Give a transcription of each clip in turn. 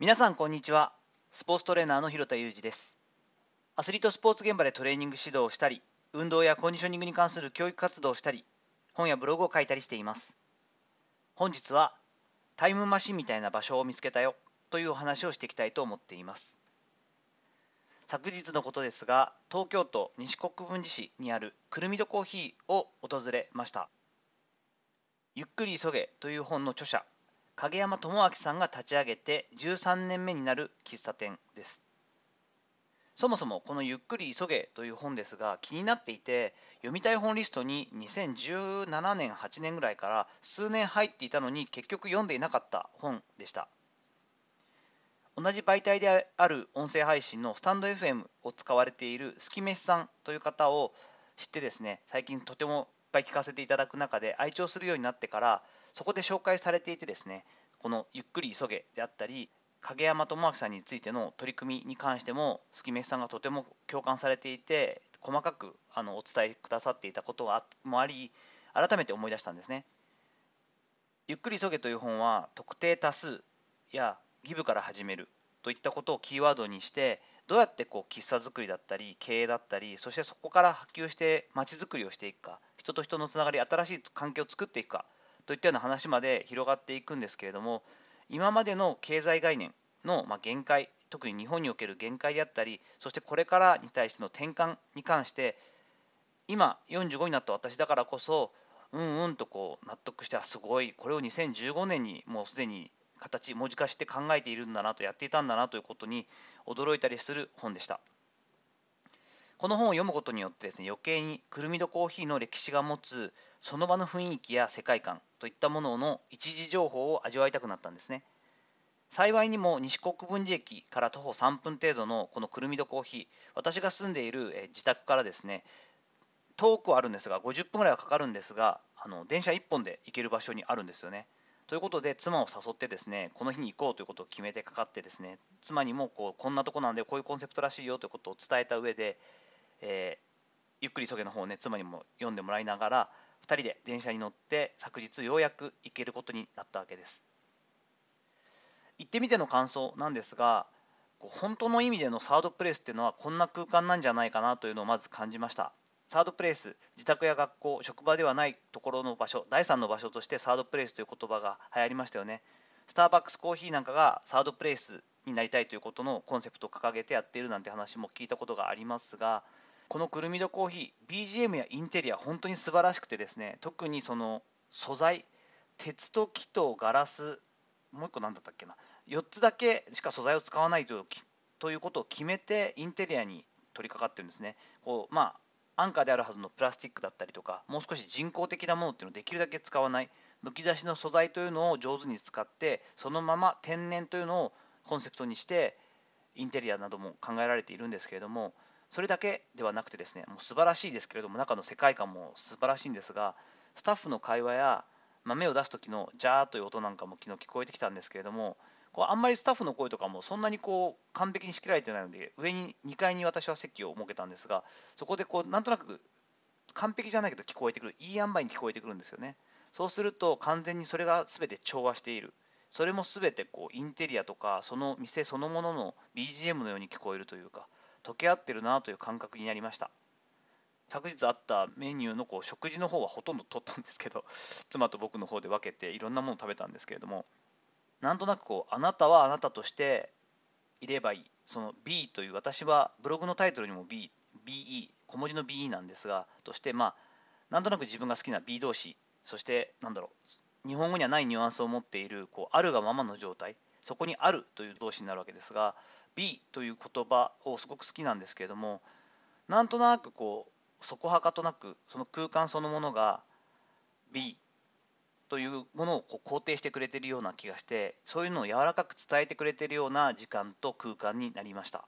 皆さんこんにちは。スポーツトレーナーの広田裕二です。アスリートスポーツ現場でトレーニング指導をしたり運動やコンディショニングに関する教育活動をしたり本やブログを書いたりしています。本日はタイムマシンみたいな場所を見つけたよというお話をしていきたいと思っています。昨日のことですが東京都西国分寺市にあるくるみどコーヒーを訪れました。ゆっくり急げという本の著者影山智明さんが立ち上げて13年目になる喫茶店です。そもそもこの「ゆっくり急げ」という本ですが気になっていて読みたい本リストに2017年8年ぐらいから数年入っていたのに結局読んでいなかった本でした。同じ媒体である音声配信のスタンド FM を使われているスキメシさんという方を知ってですね最近とてもぱい聞かせていただく中で愛聴するようになってからそこで紹介されていてですねこの「ゆっくり急げ」であったり影山智明さんについての取り組みに関しても月飯さんがとても共感されていて細かくあのお伝えくださっていたことがもあり改めて思い出したんですね。ゆっくり急げという本は特定多数やギブから始めるといったことをキーワードにしてどうやってこう喫茶作りだったり経営だったりそしてそこから波及してまちづくりをしていくか人と人のつながり新しい環境を作っていくかといったような話まで広がっていくんですけれども今までの経済概念の限界特に日本における限界であったりそしてこれからに対しての転換に関して今45になった私だからこそうんうんとこう納得してあすごいこれを2015年にもうすでに形文字化して考えているんだなとやっていたんだなということに驚いたりする本でした。この本を読むことによってですね余計にくるみどコーヒーの歴史が持つその場の雰囲気や世界観といったものの一時情報を味わいたくなったんですね。幸いにも西国分寺駅から徒歩3分程度のこのくるみどコーヒー私が住んでいる自宅からですね遠くはあるんですが50分ぐらいはかかるんですがあの電車1本で行ける場所にあるんですよね。ということで妻を誘ってですねこの日に行こうということを決めてかかってですね妻にもこうこんなとこなんでこういうコンセプトらしいよということを伝えた上で、えー、ゆっくり急げの方をね妻にも読んでもらいながら2人で電車に乗って昨日ようやく行けることになったわけです。行ってみての感想なんですが本当の意味でのサードプレイスっていうのはこんな空間なんじゃないかなというのをまず感じました。サードプレイス自宅や学校職場ではないところの場所第3の場所としてサードプレイスという言葉が流行りましたよねスターバックスコーヒーなんかがサードプレイスになりたいということのコンセプトを掲げてやっているなんて話も聞いたことがありますがこのくるみどコーヒー BGM やインテリア本当に素晴らしくてですね特にその素材鉄と木とガラスもう一個何だったっけな4つだけしか素材を使わないとということを決めてインテリアに取り掛かってるんですね。こうまあ安価であるはずのプラスチックだったりとかもう少し人工的なものっていうのをできるだけ使わない。むき出しの素材というのを上手に使ってそのまま天然というのをコンセプトにしてインテリアなども考えられているんですけれどもそれだけではなくてですねもう素晴らしいですけれども中の世界観も素晴らしいんですがスタッフの会話や豆を出す時のジャーという音なんかも昨日聞こえてきたんですけれどもこうあんまりスタッフの声とかもそんなにこう完璧に仕切られてないので上に2階に私は席を設けたんですがそこでこうなんとなく完璧じゃないけど聞こえてくるいい塩梅に聞こえてくるんですよね。そうすると完全にそれが全て調和している。それも全てこうインテリアとかその店そのものの BGM のように聞こえるというか溶け合ってるなという感覚になりました。昨日あったメニューのこう食事の方はほとんど取ったんですけど妻と僕の方で分けていろんなもの食べたんですけれどもなんとなくこうあなたはあなたとしていればいい。その B という私はブログのタイトルにも B BE 小文字の BE なんですがとしてまあなんとなく自分が好きな B 動詞そしてなんだろう日本語にはないニュアンスを持っているこうあるがままの状態そこにあるという動詞になるわけですが B という言葉をすごく好きなんですけれどもなんとなくこうそこはかとなくその空間そのものが B というものをこう肯定してくれているような気がしてそういうのを柔らかく伝えてくれているような時間と空間になりました。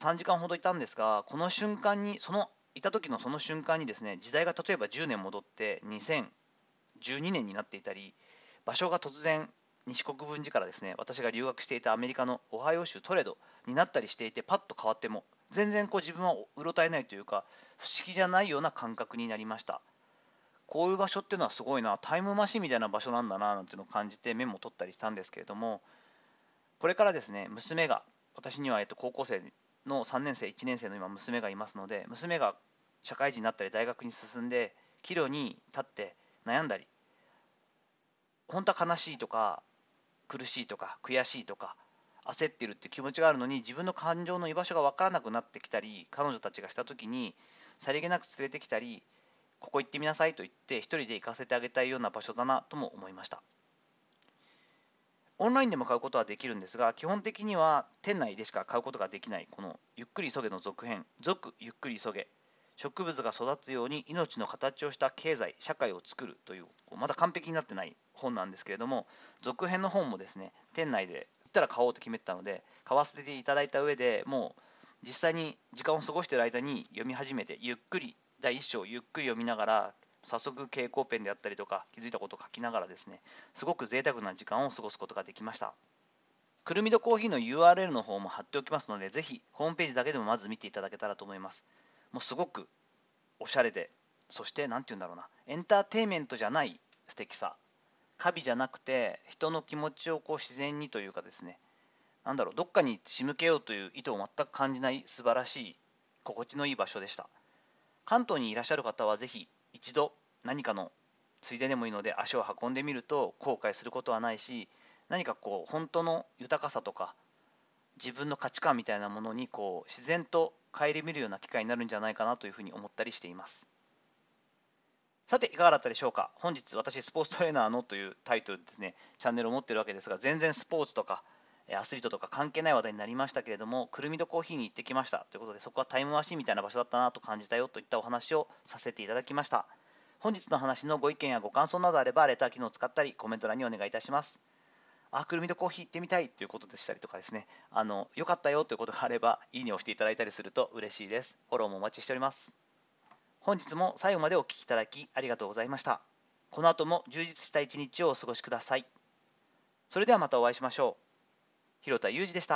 3時間ほどいたんですがこの瞬間にそのいた時のその瞬間にですね時代が例えば10年戻って2012年になっていたり場所が突然西国分寺からですね私が留学していたアメリカのオハイオ州トレドになったりしていてパッと変わっても全然こう自分はうろたえないというか不思議じゃないような感覚になりました。こういう場所っていうのはすごいなタイムマシンみたいな場所なんだななんていうのを感じてメモを取ったりしたんですけれどもこれからですね娘が私にはえっと高校生の3年生1年生の今娘がいますので娘が社会人になったり大学に進んで岐路に立って悩んだり本当は悲しいとか苦しいとか悔しいとか焦ってるっていう気持ちがあるのに自分の感情の居場所が分からなくなってきたり彼女たちがした時にさりげなく連れてきたりここ行ってみなさいと言って一人で行かせてあげたいような場所だなとも思いました。オンラインでも買うことはできるんですが基本的には店内でしか買うことができないこのゆっくり急げの続編続ゆっくり急げ植物が育つように命の形をした経済社会を作るというまだ完璧になってない本なんですけれども続編の本もですね店内で行ったら買おうと決めてたので買わせていただいた上でもう実際に時間を過ごしている間に読み始めてゆっくり第1章ゆっくり読みながら早速蛍光ペンであったりとか気づいたことを書きながらですねすごく贅沢な時間を過ごすことができました。くるみとコーヒーの URL の方も貼っておきますのでぜひホームページだけでもまず見ていただけたらと思います。もうすごくおしゃれでそして何て言うんだろうなエンターテインメントじゃない素敵さ。カビじゃなくて人の気持ちをこう自然にというかですねなんだろうどっかに仕向けようという意図を全く感じない素晴らしい心地のいい場所でした。関東にいらっしゃる方はぜひ一度何かのついででもいいので足を運んでみると後悔することはないし何かこう本当の豊かさとか自分の価値観みたいなものにこう自然と顧みるような機会になるんじゃないかなというふうに思ったりしています。さていかがだったでしょうか？本日私スポーツトレーナーのというタイトルですねチャンネルを持ってるわけですが全然スポーツとかアスリートとか関係ない話題になりましたけれども、くるみとコーヒーに行ってきましたということで、そこはタイムマシンみたいな場所だったなと感じたよといったお話をさせていただきました。本日の話のご意見やご感想などあれば、レター機能を使ったり、コメント欄にお願いいたします。あ、くるみとコーヒー行ってみたいということでしたりとかですね、あの、良かったよということがあれば、いいねをしていただいたりすると嬉しいです。フォローもお待ちしております。本日も最後までお聴きいただきありがとうございました。この後も充実した一日をお過ごしください。それではまたお会いしましょう。広田裕二でした。